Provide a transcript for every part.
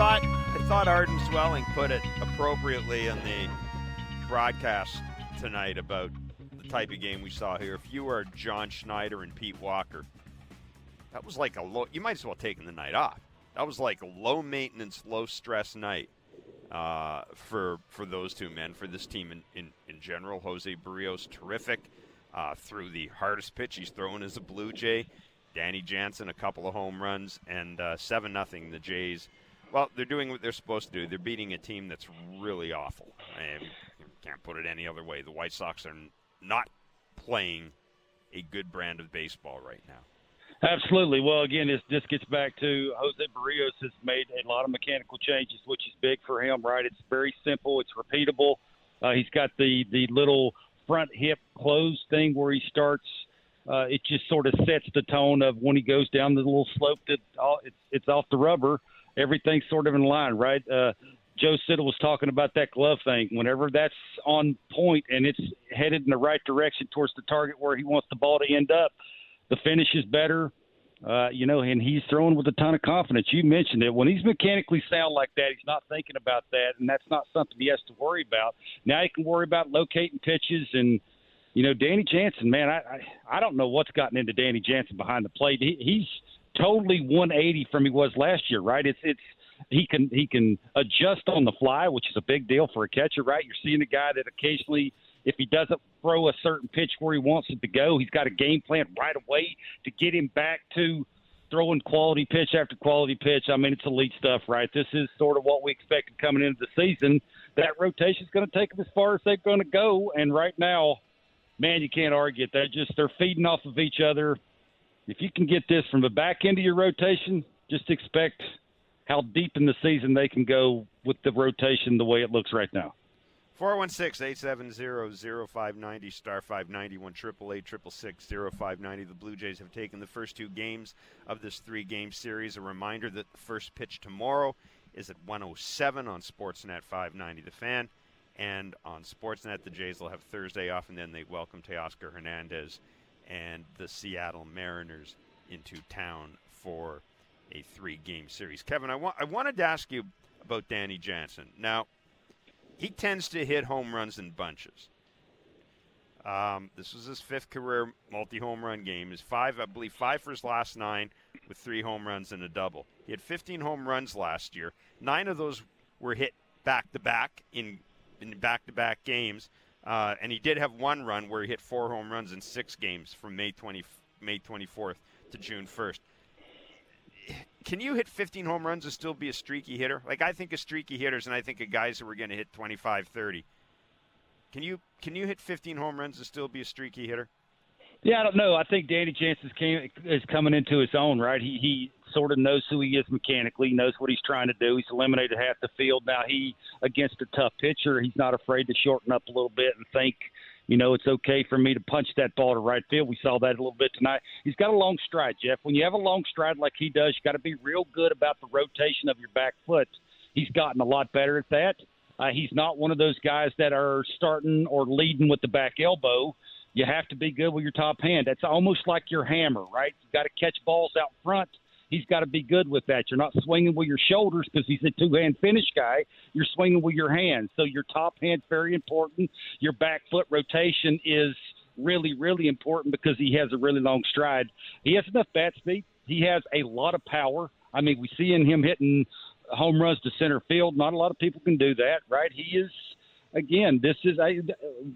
thought I thought Arden Zwelling put it appropriately in the broadcast tonight about the type of game we saw here. If you are John Schneider and Pete Walker, that was like a low. You might as well taken the night off. That was like a low maintenance, low stress night uh, for for those two men, for this team in, in, in general. Jose Berrios, terrific. Uh, through the hardest pitch he's thrown as a Blue Jay. Danny Jansen, a couple of home runs, and uh, 7 nothing. the Jays. Well, they're doing what they're supposed to do. They're beating a team that's really awful. And can't put it any other way. The White Sox are not playing a good brand of baseball right now. Absolutely. Well, again, this this gets back to Jose Berrios has made a lot of mechanical changes, which is big for him. Right? It's very simple. It's repeatable. Uh, he's got the the little front hip closed thing where he starts. Uh, it just sort of sets the tone of when he goes down the little slope that uh, it's it's off the rubber. Everything's sort of in line, right? Uh, Joe Siddall was talking about that glove thing. Whenever that's on point and it's headed in the right direction towards the target where he wants the ball to end up, the finish is better. Uh, you know, and he's throwing with a ton of confidence. You mentioned it. When he's mechanically sound like that, he's not thinking about that, and that's not something he has to worry about. Now he can worry about locating pitches and, you know, Danny Jansen. Man, I I, I don't know what's gotten into Danny Jansen behind the plate. He, he's totally 180 from he was last year, right? It's it's he can he can adjust on the fly, which is a big deal for a catcher, right? You're seeing a guy that occasionally if he doesn't throw a certain pitch where he wants it to go, he's got a game plan right away to get him back to throwing quality pitch after quality pitch. I mean, it's elite stuff, right? This is sort of what we expected coming into the season. That rotation is going to take them as far as they're going to go, and right now, man, you can't argue it. They're just they're feeding off of each other. If you can get this from the back end of your rotation, just expect how deep in the season they can go with the rotation the way it looks right now. 416 870 0590 star 591 888 0590. The Blue Jays have taken the first two games of this three game series. A reminder that the first pitch tomorrow is at 107 on Sportsnet 590 The Fan. And on Sportsnet, the Jays will have Thursday off, and then they welcome Teoscar Hernandez and the Seattle Mariners into town for a three game series. Kevin, I, wa- I wanted to ask you about Danny Jansen. Now, he tends to hit home runs in bunches. Um, this was his fifth career multi home run game. His five, I believe, five for his last nine with three home runs and a double. He had 15 home runs last year. Nine of those were hit back to back in in back to back games. Uh, and he did have one run where he hit four home runs in six games from May 20, May 24th to June 1st can you hit 15 home runs and still be a streaky hitter? Like I think of streaky hitters, and I think of guys who are going to hit 25, 30. Can you can you hit 15 home runs and still be a streaky hitter? Yeah, I don't know. I think Danny Jansen is coming into his own, right? He he sort of knows who he is mechanically, knows what he's trying to do. He's eliminated half the field. Now he against a tough pitcher, he's not afraid to shorten up a little bit and think – you know, it's okay for me to punch that ball to right field. We saw that a little bit tonight. He's got a long stride, Jeff. When you have a long stride like he does, you got to be real good about the rotation of your back foot. He's gotten a lot better at that. Uh, he's not one of those guys that are starting or leading with the back elbow. You have to be good with your top hand. That's almost like your hammer, right? You got to catch balls out front he's got to be good with that. You're not swinging with your shoulders because he's a two hand finish guy. You're swinging with your hands. So your top hand's very important. Your back foot rotation is really, really important because he has a really long stride. He has enough bat speed. He has a lot of power. I mean, we see in him hitting home runs to center field. Not a lot of people can do that, right? He is again, this is a,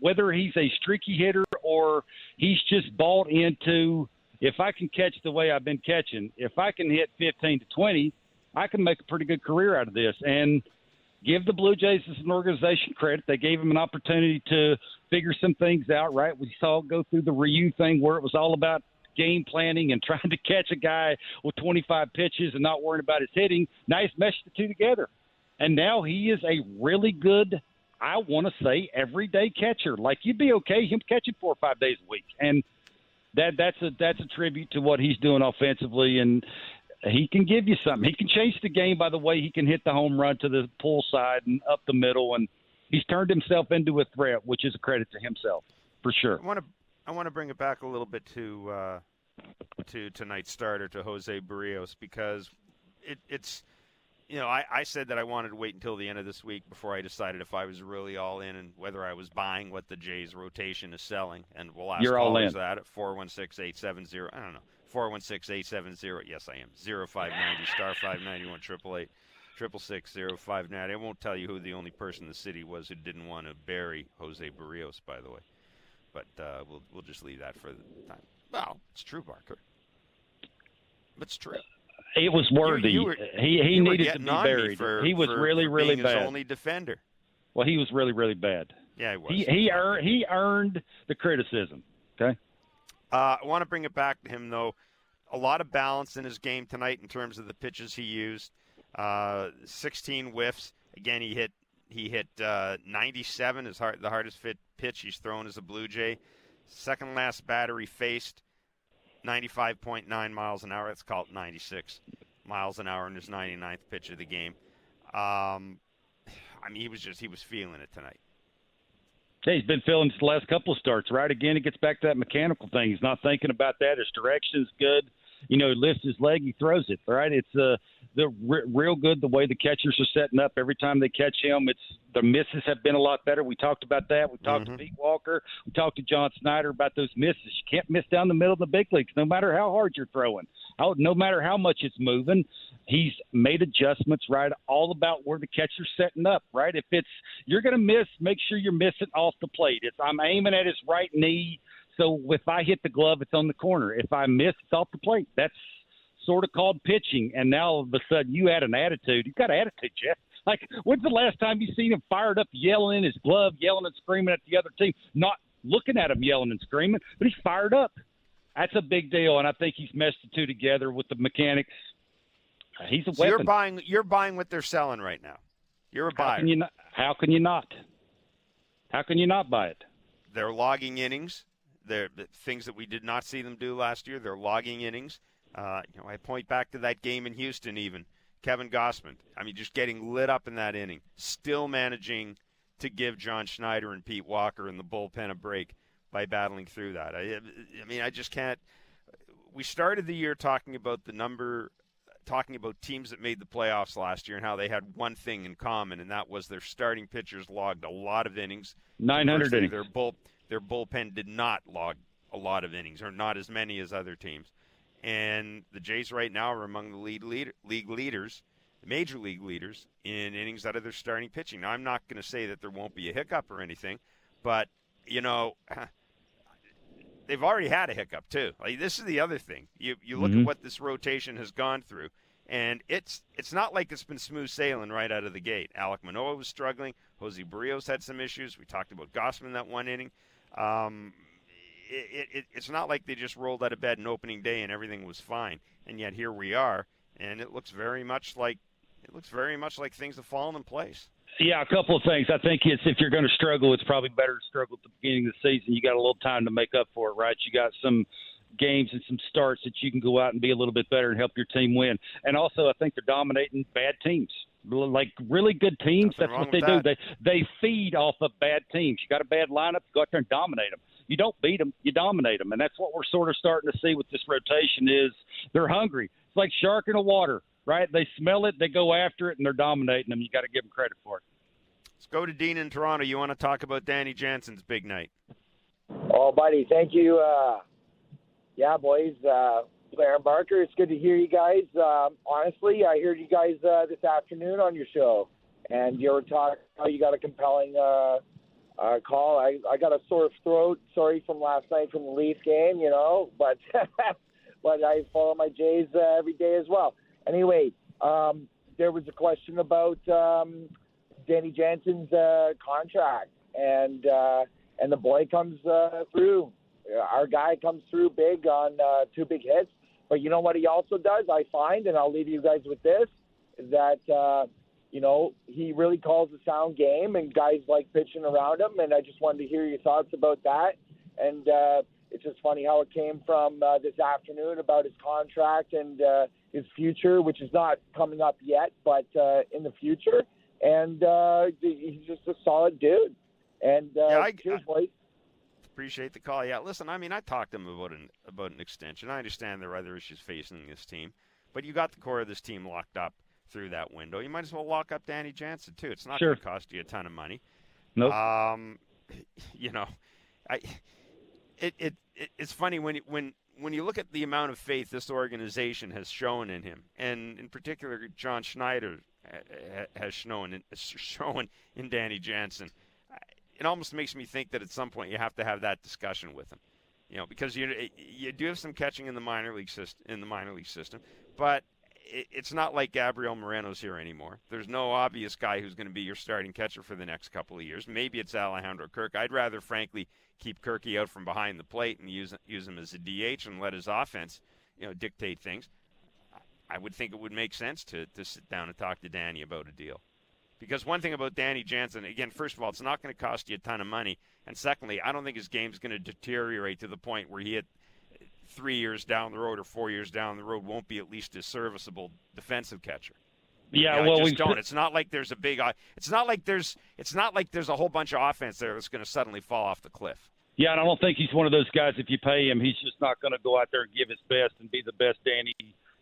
whether he's a streaky hitter or he's just bought into if I can catch the way I've been catching, if I can hit 15 to 20, I can make a pretty good career out of this. And give the Blue Jays as an organization credit. They gave him an opportunity to figure some things out, right? We saw it go through the Ryu thing where it was all about game planning and trying to catch a guy with 25 pitches and not worrying about his hitting. Nice meshed the two together. And now he is a really good, I want to say, everyday catcher. Like you'd be okay him catching four or five days a week. And that that's a that's a tribute to what he's doing offensively, and he can give you something. He can change the game by the way he can hit the home run to the pull side and up the middle, and he's turned himself into a threat, which is a credit to himself for sure. I want to I want to bring it back a little bit to uh, to tonight's starter to Jose Berrios because it, it's you know, I, I said that I wanted to wait until the end of this week before I decided if I was really all in and whether I was buying what the Jays rotation is selling. And we'll ask You're all in. that at 416-870. I don't know. 416-870. Yes, I am. 0590 star 591 triple eight triple six zero five nine. I won't tell you who the only person in the city was who didn't want to bury Jose Berrios, by the way. But uh, we'll we'll just leave that for the time. Well, it's true, Barker. It's true. It was worthy. You, you were, he he needed to be buried. For, he was for, really for really bad. His only defender. Well, he was really really bad. Yeah, he was. He he earned he earned the criticism. Okay. Uh, I want to bring it back to him though. A lot of balance in his game tonight in terms of the pitches he used. Uh, 16 whiffs. Again, he hit he hit uh, 97, his hard, the hardest fit pitch he's thrown as a Blue Jay. Second last batter he faced 95.9 miles an hour. That's called 96 miles an hour in his 99th pitch of the game. Um, I mean, he was just he was feeling it tonight. Yeah, he's been feeling the last couple of starts. Right again, it gets back to that mechanical thing. He's not thinking about that. His direction is good. You know, lifts his leg, he throws it. Right? It's uh, the r- real good the way the catchers are setting up. Every time they catch him, it's the misses have been a lot better. We talked about that. We talked Mhm. to Pete Walker. We talked to John Schneider about those misses. You can't miss down the middle of the big leagues, no matter how hard you're throwing. How, no matter how much it's moving, he's made adjustments. Right, all about where the catcher's setting up. Right, if it's you're going to miss, make sure you're missing off the plate. It's I'm aiming at his right knee. So if I hit the glove, it's on the corner. If I miss, it's off the plate. That's sort of called pitching. And now all of a sudden you had an attitude. You've got an attitude, Jeff. Like, when's the last time you seen him fired up, yelling in his glove, yelling and screaming at the other team, not looking at him yelling and screaming, but he's fired up. That's a big deal, and I think he's meshed the two together with the mechanics. Uh, he's a So weapon. you're buying you're buying what they're selling right now. You're a how buyer. can you not? How can you not? How can you not buy it? They're logging innings. They're the things that we did not see them do last year. They're logging innings. Uh, you know, I point back to that game in Houston. Even Kevin Gausman. I mean, just getting lit up in that inning. Still managing to give John Schneider and Pete Walker in the bullpen a break by battling through that. I, I mean, I just can't. We started the year talking about the number, talking about teams that made the playoffs last year and how they had one thing in common, and that was their starting pitchers logged a lot of innings. Nine hundred innings. Their bull their bullpen did not log a lot of innings, or not as many as other teams. And the Jays right now are among the lead leader, league leaders, major league leaders in innings out of their starting pitching. Now, I'm not going to say that there won't be a hiccup or anything, but you know, they've already had a hiccup too. Like this is the other thing. You you look Mhm. at what this rotation has gone through, and it's it's not like it's been smooth sailing right out of the gate. Alek Manoah was struggling. Jose Berrios had some issues. We talked about Gausman that one inning. Um, it, it, it's not like they just rolled out of bed on opening day and everything was fine. And yet here we are, and it looks very much like it looks very much like things have fallen in place. Yeah, a couple of things. I think it's if you're going to struggle, it's probably better to struggle at the beginning of the season. You got a little time to make up for it, right? You got some games and some starts that you can go out and be a little bit better and help your team win. And also, I think they're dominating bad teams, like really good teams. Nothing that's what they with do. that. They they feed off of bad teams. You got a bad lineup, go out there and dominate them. You don't beat them, you dominate them, and that's what we're sort of starting to see with this rotation. Is they're hungry. It's like shark in the water, right? They smell it, they go after it, and they're dominating them. You got to give them credit for it. Let's go to Dean in Toronto. You want to talk about Danny Jansen's big night? Oh, buddy, thank you. Uh, yeah, boys, uh, Blair and Barker, it's good to hear you guys. Um, honestly, I heard you guys uh, this afternoon on your show, and you were talking how you got a compelling uh, uh, call. I, I got a sore throat, sorry, from last night from the Leaf game, you know, but but I follow my Jays uh, every day as well. Anyway, um, there was a question about um, Danny Jansen's uh, contract, and uh, and the boy comes uh, through. Our guy comes through big on uh, two big hits. But you know what he also does? I find, and I'll leave you guys with this, that uh, you know he really calls a sound game, and guys like pitching around him. And I just wanted to hear your thoughts about that. And uh, it's just funny how it came from uh, this afternoon about his contract and uh, his future, which is not coming up yet, but uh, in the future. And uh, he's just a solid dude. And uh, Yeah, I- cheers, boys. Appreciate the call. Yeah, listen, I mean, I talked to him about an about an extension. I understand there are other issues facing this team, but you got the core of this team locked up through that window, you might as well lock up Danny Jansen too. It's not Sure. going to cost you a ton of money. Nope. Um, you know, I it, it it it's funny when you, when when you look at the amount of faith this organization has shown in him, and in particular John Schneider ha- ha- has shown in, shown in Danny Jansen, it almost makes me think that at some point you have to have that discussion with him. You know, because you you do have some catching in the minor league system in the minor league system, but it, it's not like Gabriel Moreno's here anymore. There's no obvious guy who's going to be your starting catcher for the next couple of years. Maybe it's Alejandro Kirk. I'd rather, frankly, keep Kirky out from behind the plate and use use him as a DH and let his offense, you know, dictate things. I would think it would make sense to to sit down and talk to Danny about a deal. Because one thing about Danny Jansen, again, first of all, it's not going to cost you a ton of money, and secondly, I don't think his game's going to deteriorate to the point where he had three years down the road or four years down the road won't be at least a serviceable defensive catcher. Yeah, You know, well, just we don't. It's not like there's a big. It's not like there's. It's not like there's a whole bunch of offense there that's going to suddenly fall off the cliff. Yeah, and I don't think he's one of those guys. If you pay him, he's just not going to go out there and give his best and be the best Danny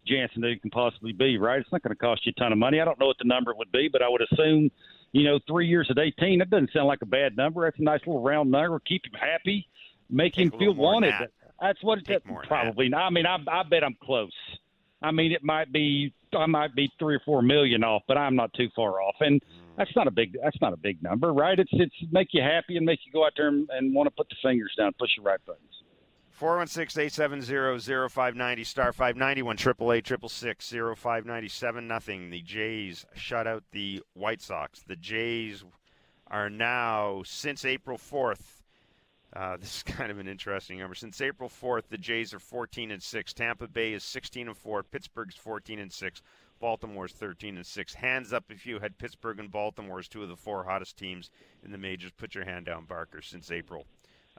Jansen that he can possibly be. Right? It's not going to cost you a ton of money. I don't know what the number would be, but I would assume, you know, three years at eighteen. That doesn't sound like a bad number. That's a nice little round number. Keep him happy, make Take him feel little more than wanted. that. That's what Take it probably. not. I mean, I, I bet I'm close. I mean, it might be I might be three or four million off, but I'm not too far off. And Mm. that's not a big that's not a big number, right? It's it's make you happy and make you go out there and, and want to put the fingers down, push the right buttons. 416-870-0590 star 591 triple eight triple six zero five ninety seven nothing. The Jays shut out the White Sox. The Jays are now since April 4th. Uh, this is kind of an interesting number. Since April 4th, the Jays are 14 and 6. Tampa Bay is 16 and 4. Pittsburgh's 14 and 6. Baltimore's 13 and 6. Hands up if you had Pittsburgh and Baltimore as two of the four hottest teams in the majors. Put your hand down, Barker. Since April,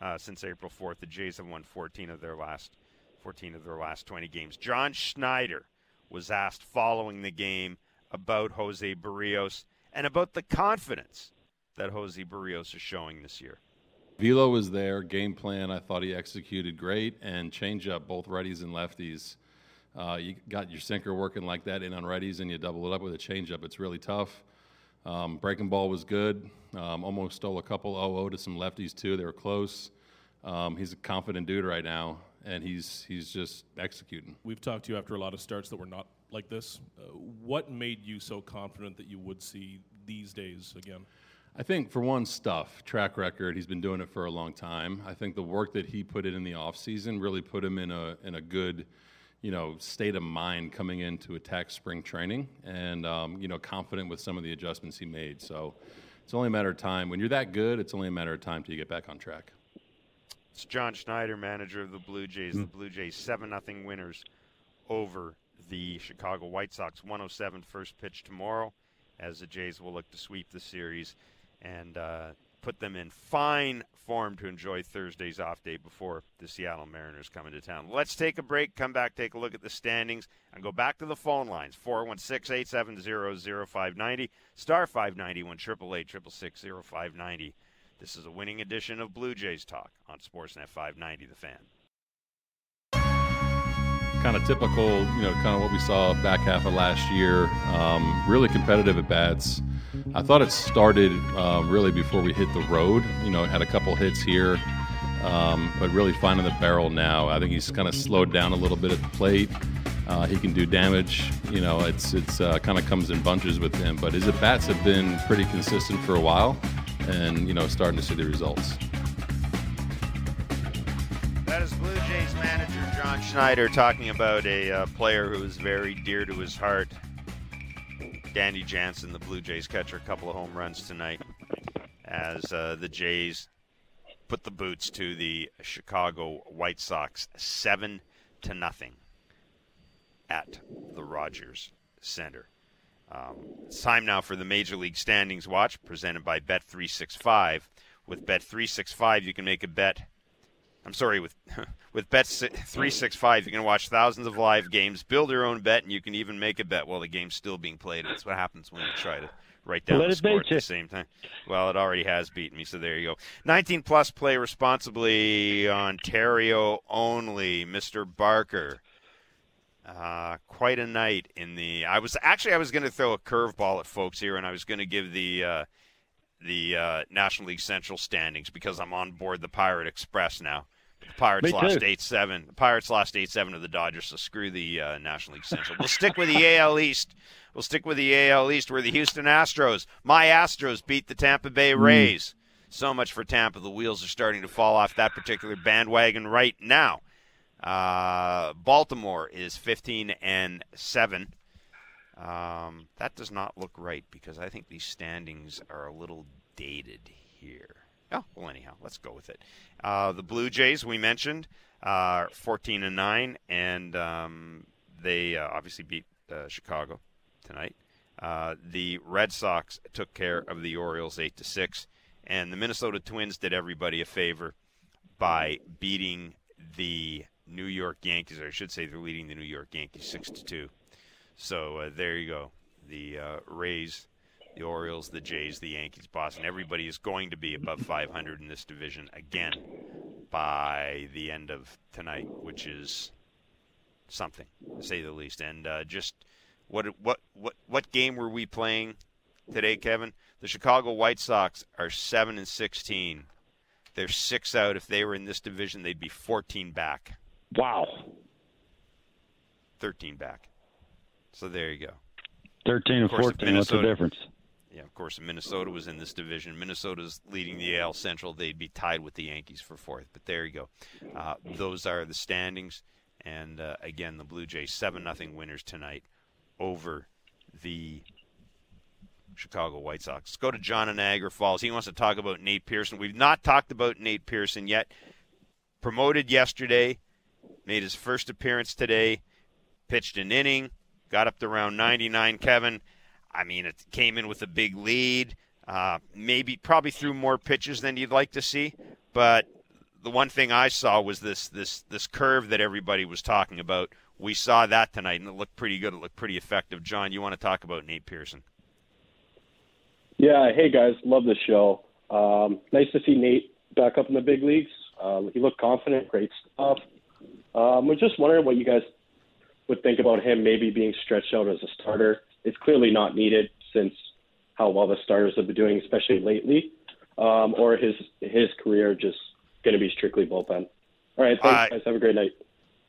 uh, since April 4th, the Jays have won 14 of their last 14 of their last 20 games. John Schneider was asked following the game about Jose Berrios and about the confidence that Jose Berrios is showing this year. Velo was there. Game plan, I thought he executed great, and change up both righties and lefties. Uh, you got your sinker working like that in on righties, and you double it up with a changeup. It's really tough. Um, breaking ball was good. Um, almost stole a couple 0 to some lefties too. They were close. Um, he's a confident dude right now, and he's he's just executing. We've talked to you after a lot of starts that were not like this. Uh, what made you so confident that you would see these days again? I think for one, stuff, track record. He's been doing it for a long time. I think the work that he put in in the offseason really put him in a in a good, you know, state of mind coming into attack spring training, and um, you know, confident with some of the adjustments he made. So it's only a matter of time. When you're that good, it's only a matter of time till you get back on track. It's John Schneider, manager of the Blue Jays. The Blue Jays 7 0 winners over the Chicago White Sox. 107 first pitch tomorrow as the Jays will look to sweep the series and uh, put them in fine form to enjoy Thursday's off day before the Seattle Mariners come into town. Let's take a break, come back, take a look at the standings, and go back to the phone lines 416 870 0590, star 591 888 0590. This is a winning edition of Blue Jays Talk on Sportsnet 590, The Fan. Kind of typical, you know, kind of what we saw back half of last year. Um, really competitive at bats. I thought it started um, really before we hit the road. You know, had a couple hits here, um, but really finding the barrel now. I think he's kind of slowed down a little bit at the plate. Uh, he can do damage. You know, it's it's uh, kind of comes in bunches with him. But his at bats have been pretty consistent for a while, and you know, starting to see the results. That is Blue Jays manager John Schneider talking about a uh, player who is very dear to his heart. Danny Jansen, the Blue Jays catcher, a couple of home runs tonight as uh, the Jays put the boots to the Chicago White Sox seven to nothing at the Rogers Centre. Um, it's time now for the Major League Standings Watch presented by Bet365. With Bet365, you can make a bet I'm sorry, with with Bet three six five, you can watch thousands of live games, build your own bet, and you can even make a bet while the game's still being played. That's what happens when you try to write down Let the score at the same time. Well, it already has beaten me, so there you go. 19 plus, play responsibly. Ontario only. Mr. Barker, Uh, quite a night in the. I was actually I was going to throw a curveball at folks here, and I was going to give the uh, the uh, National League Central standings because I'm on board the Pirate Express now. The Pirates lost eight seven. The Pirates lost eight seven to the Dodgers, so screw the uh, National League Central. We'll stick with the AL East. We'll stick with the AL East, where the Houston Astros, my Astros, beat the Tampa Bay Rays. Mm. So much for Tampa. The wheels are starting to fall off that particular bandwagon right now. Uh, Baltimore is 15 and 7. Um, that does not look right because I think these standings are a little dated here. Oh, well, anyhow, let's go with it. Uh, the Blue Jays, we mentioned, uh, 14 and 9, and um, they uh, obviously beat uh, Chicago tonight. Uh, the Red Sox took care of the Orioles 8 to 6, and the Minnesota Twins did everybody a favor by beating the New York Yankees, or I should say, they're leading the New York Yankees six to two. So uh, there you go. The Rays, the Orioles, the Jays, the Yankees, Boston. Everybody is going to be above 500 in this division again by the end of tonight, which is something to say the least. And uh, just what what what what game were we playing today, Kevin? The Chicago White Sox are seven and 16. They're six out. If they were in this division, they'd be 14 back. Wow. 13 back. So there you go. 13 and 14. What's the difference? Yeah, of course, Minnesota was in this division. Minnesota's leading the AL Central. They'd be tied with the Yankees for fourth. But there you go. Uh, those are the standings. And uh, again, the Blue Jays, 7 nothing winners tonight over the Chicago White Sox. Let's go to John in Niagara Falls. He wants to talk about Nate Pearson. We've not talked about Nate Pearson yet. Promoted yesterday made his first appearance today, pitched an inning, got up to around 99. Kevin, I mean, it came in with a big lead. Uh, maybe probably threw more pitches than you'd like to see, but the one thing I saw was this this this curve that everybody was talking about. We saw that tonight, and it looked pretty good. It looked pretty effective. John, you want to talk about Nate Pearson? Yeah. Hey guys, love the show. Um, nice to see Nate back up in the big leagues. Um, he looked confident, great stuff. Um, we're just wondering what you guys would think about him maybe being stretched out as a starter. It's clearly not needed since how well the starters have been doing, especially lately. Um, or his his career just going to be strictly bullpen. All right, thanks, uh, guys. Have a great night.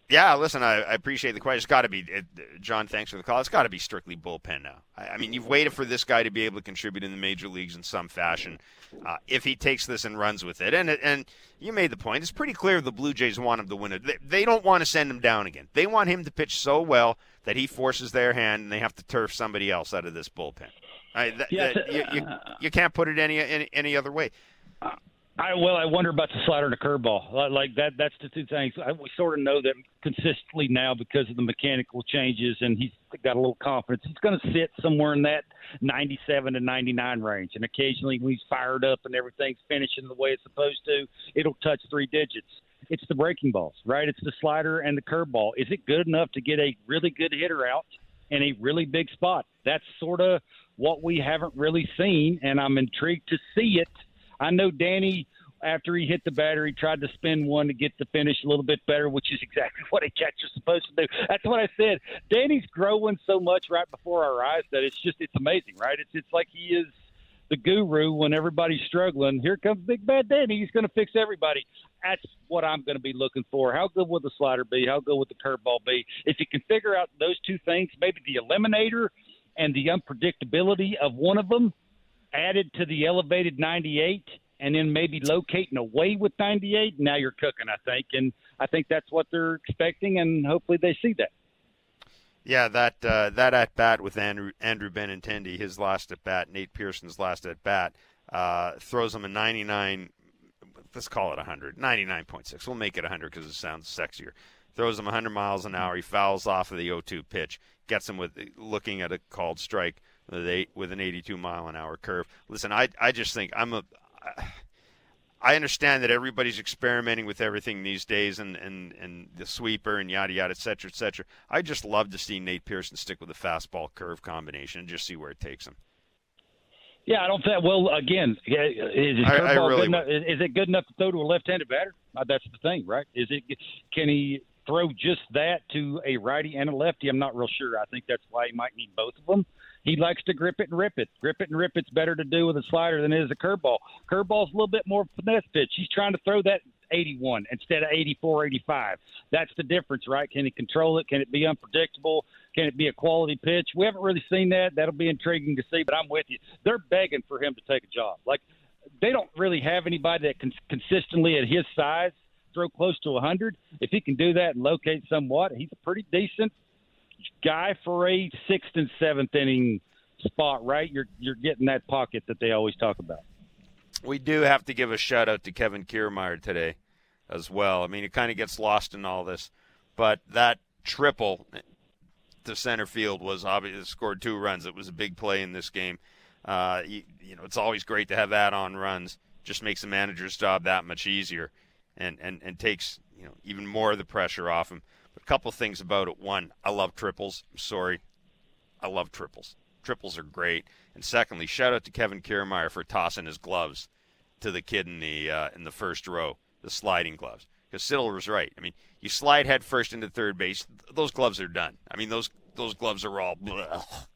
Yeah, listen, I, I appreciate the question. It's got to be, it, John, thanks for the call. It's got to be strictly bullpen now. I, I, mean, you've waited for this guy to be able to contribute in the major leagues in some fashion. Uh, if he takes this and runs with it, and and you made the point, it's pretty clear the Blue Jays want him to win it. They, they don't want to send him down again. They want him to pitch so well that he forces their hand and they have to turf somebody else out of this bullpen. Right, that, yes, that, you, you, you, can't put it any, any, any other way. I well, I wonder about the slider and the curveball. Like that, that's the two things. I, we sort of know that consistently now because of the mechanical changes, and he's got a little confidence. He's going to sit somewhere in that 97 to 99 range, and occasionally when he's fired up and everything's finishing the way it's supposed to, it'll touch three digits. It's the breaking balls, right? It's the slider and the curveball. Is it good enough to get a really good hitter out in a really big spot? That's sort of what we haven't really seen, and I'm intrigued to see it I know Danny after he hit the batter, he tried to spin one to get the finish a little bit better, which is exactly what a catcher's supposed to do. That's what I said. Danny's growing so much right before our eyes that it's just it's amazing, right? It's it's like he is the guru when everybody's struggling. Here comes Big Bad Danny. He's going to fix everybody. That's what I'm going to be looking for. How good will the slider be? How good will the curveball be? If you can figure out those two things, maybe the eliminator and the unpredictability of one of them added to the elevated 98 and then maybe locating away with 98 now you're cooking i think. And i think that's what they're expecting and hopefully they see that. Yeah that uh, that at bat with andrew andrew benintendi his last at bat nate pearson's last at bat uh, throws him a 99 let's call it 100 99.6 we'll make it 100 because it sounds sexier. Throws him 100 miles an hour. He fouls off of the 0-2 pitch gets him with looking at a called strike with, eight, with an 82 mile an hour curve. Listen, I I just think I'm a I understand that everybody's experimenting with everything these days and, and, and the sweeper and yada yada, et cetera, et cetera. I just love to see Nate Pearson stick with the fastball curve combination and just see where it takes him. Yeah, I don't think. Well, again, is his curveball really good enough? Is it good enough to throw to a left-handed batter? Uh, that's the thing, right? Is it? Can he? throw just that to a righty and a lefty, I'm not real sure. I think that's why he might need both of them. He likes to grip it and rip it. Grip it and rip it's better to do with a slider than it is a curveball. Curveball's a little bit more finesse pitch. He's trying to throw that 81 instead of 84, 85. That's the difference, right? Can he control it? Can it be unpredictable? Can it be a quality pitch? We haven't really seen that. That'll be intriguing to see, but I'm with you. They're begging for him to take a job. Like, they don't really have anybody that can consistently at his size throw close to 100. If he can do that and locate somewhat, he's a pretty decent guy for a sixth and seventh inning spot, right? You're you're getting that pocket that they always talk about. We do have to give a shout out to Kevin Kiermaier today as well. I mean, it kind of gets lost in all this, but that triple to center field was obviously scored two runs. It was a big play in this game. Uh, you, you, know, it's always great to have that on runs. Just makes the manager's job that much easier, and and and takes you know even more of the pressure off him. But a couple things about it. One, I love triples. I'm sorry, I love triples. Triples are great. And secondly, shout out to Kevin Kiermaier for tossing his gloves to the kid in the uh, in the first row, the sliding gloves. Because Siddall was right. I mean, you slide head first into third base, those gloves are done. I mean, those those gloves are all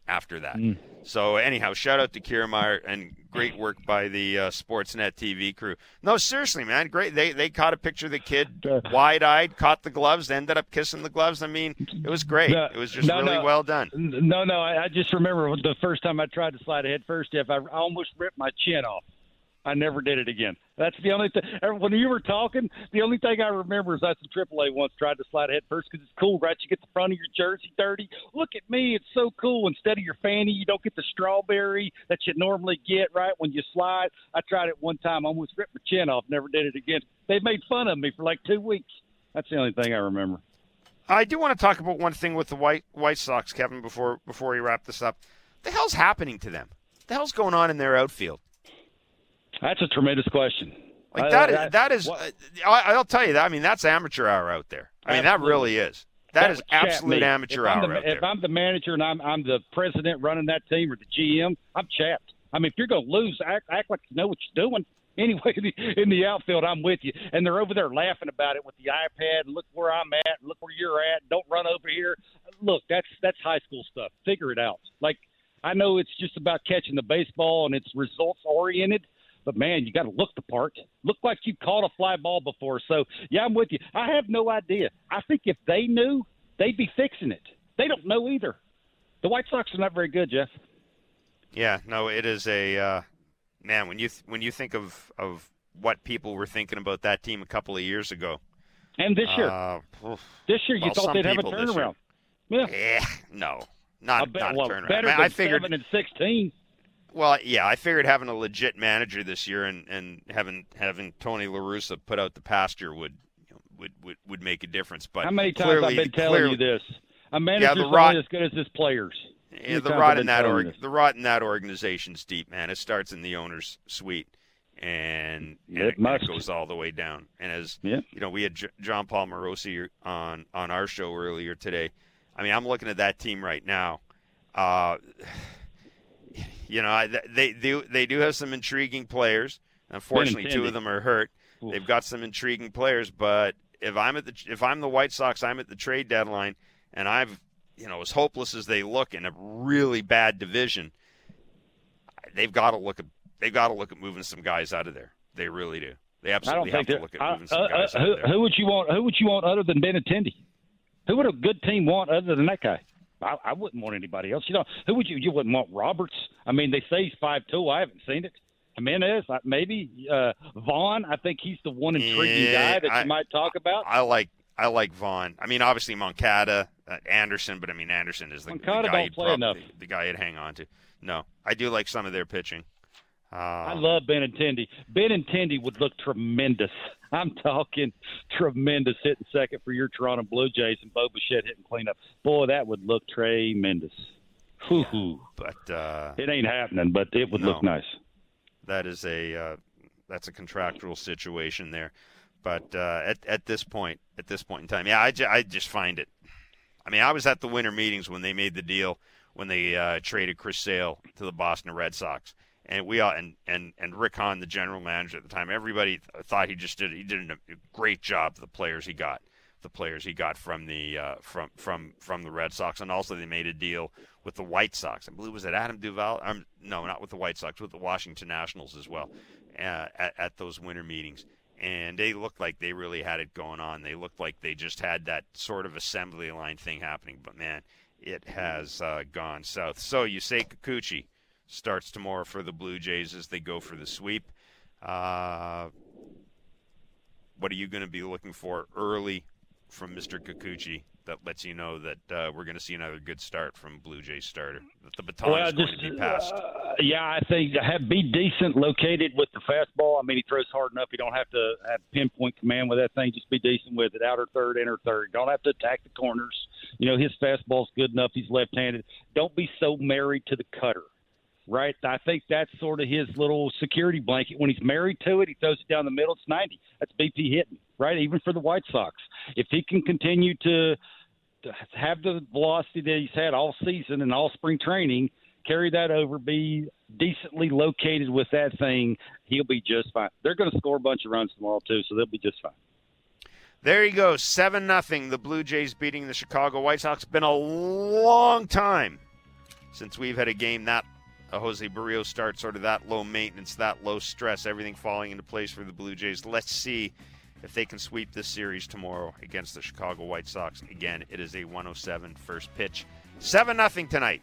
after that. Mm. So anyhow, shout out to Kiermaier and great work by the uh, Sportsnet TV crew. No, seriously, man, great. They they caught a picture of the kid, wide eyed, caught the gloves, ended up kissing the gloves. I mean, it was great. No, it was just no, really no. well done. No, no, I, I, just remember the first time I tried to slide a head first. If I, I almost ripped my chin off. I never did it again. That's the only thing. When you were talking, the only thing I remember is that's the AAA once tried to slide head first because it's cool, right? You get the front of your jersey dirty. Look at me, it's so cool. Instead of your fanny, you don't get the strawberry that you normally get, right? When you slide, I tried it one time, I almost ripped my chin off. Never did it again. They made fun of me for like two weeks. That's the only thing I remember. I do want to talk about one thing with the White White Sox, Kevin. Before before we wrap this up, the hell's happening to them? The hell's going on in their outfield? That's a tremendous question. Like that is that is. Uh, I, will tell you that. I mean, that's amateur hour out there. I mean, that really is. That, that is absolute amateur hour the, out there. If I'm the manager and I'm I'm the president running that team or the GM, I'm chapped. I mean, if you're going to lose, act, act like you know what you're doing. Anyway, in the outfield, I'm with you. And they're over there laughing about it with the iPad. And look where I'm at. Look where you're at. Don't run over here. Look, that's that's high school stuff. Figure it out. Like I know it's just about catching the baseball and it's results oriented but man, you got to look the part. Look like you caught a fly ball before. So yeah, I'm with you. I have no idea. I think if they knew, they'd be fixing it. They don't know either. The White Sox are not very good, Jeff. Yeah, no, it is a uh, man when you th- when you think of of what people were thinking about that team a couple of years ago, and this year, uh, this year you well, thought they'd have a turnaround. Yeah. yeah, no, not, be- not well, a turnaround. Better Man, than I figured seven and sixteen. Well, yeah, I figured having a legit manager this year and, and having having Tony La Russa put out the pasture would you know, would, would would make a difference. But how many times I've been telling clearly, you this? A manager's yeah, rot, only as good as his players. Yeah, the rot in that org, the rot in that organization's deep, man. It starts in the owner's suite, and, and it, it, goes all the way down. And as yeah. you know, we had J- Jon Paul Morosi on on our show earlier today. I mean, I'm looking at that team right now. Uh, you know, they do they do have some intriguing players. Unfortunately, two of them are hurt. Oof. They've got some intriguing players, but if I'm at the if I'm the White Sox, I'm at the trade deadline, and I've you know as hopeless as they look in a really bad division, they've got to look at they've got to look at moving some guys out of there. They really do. They absolutely have to look at moving some uh, guys uh, out who, of there. Who would you want? Who would you want other than Benintendi? Who would a good team want other than that guy? I, I wouldn't want anybody else. You know, who would you? You wouldn't want Roberts. I mean, they say he's five two. I haven't seen it. Jimenez, maybe uh, Vaughn. I think he's the one intriguing yeah, guy that I, you might talk about. I like I like Vaughn. I mean, obviously Moncada, uh, Anderson, but I mean Anderson is the, the guy you'd probably, the, the, guy you'd hang on to. No, I do like some of their pitching. Um, I love Ben and Benintendi. Benintendi would look tremendous. I'm talking tremendous hitting second for your Toronto Blue Jays and Bo Bichette hitting cleanup. Boy, that would look tremendous. Whew. But uh, it ain't happening. But it would no, look nice. That is a uh, that's a contractual situation there. But uh, at at this point, at this point in time, yeah, I just find it. I mean, I was at the winter meetings when they made the deal when they uh, traded Chris Sale to the Boston Red Sox and we all and and and Rick Hahn, the general manager at the time, everybody thought he just did he did a great job the players he got. the players he got from the uh, from from from the Red Sox, and also they made a deal with the White Sox. I believe was it Adam Duvall? Um, no, not with the White Sox, with the Washington Nationals as well, uh, at, at those winter meetings. And they looked like they really had it going on. They looked like they just had that sort of assembly line thing happening. But man, it has uh, gone south. So Yusei Kikuchi starts tomorrow for the Blue Jays as they go for the sweep. Uh, what are you going to be looking for early from Mr. Kikuchi that lets you know that uh, we're going to see another good start from Blue Jays starter? That the baton well, is going just, to be passed. Uh, yeah, I think have be decent located with the fastball. I mean, he throws hard enough. You don't have to have pinpoint command with that thing. Just be decent with it. Outer third, inner third. Don't have to attack the corners. You know, his fastball's good enough. He's left-handed. Don't be so married to the cutter right? I think that's sort of his little security blanket. When he's married to it, he throws it down the middle. It's 90. That's BP hitting, right? Even for the White Sox. If he can continue to, to have the velocity that he's had all season and all spring training, carry that over, be decently located with that thing, he'll be just fine. They're going to score a bunch of runs tomorrow, too, so they'll be just fine. There you go, seven nothing. The Blue Jays beating the Chicago White Sox. Been a long time since we've had a game that a Jose Berrios start, sort of that low maintenance, that low stress, everything falling into place for the Blue Jays. Let's see if they can sweep this series tomorrow against the Chicago White Sox. Again, it is a 107 first pitch. 7 0 tonight.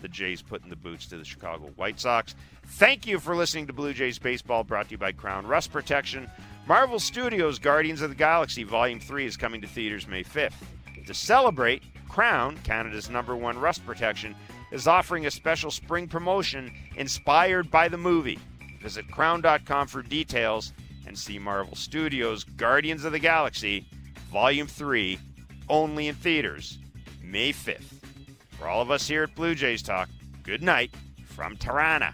The Jays putting the boots to the Chicago White Sox. Thank you for listening to Blue Jays Baseball, brought to you by Krown Rust Protection. Marvel Studios Guardians of the Galaxy Volume 3 is coming to theaters May 5th. To celebrate, Krown, Canada's number one rust protection, is offering a special spring promotion inspired by the movie. Visit krown.com for details and see Marvel Studios' Guardians of the Galaxy Volume 3 only in theaters May 5th. For all of us here at Blue Jays Talk, good night from Toronto.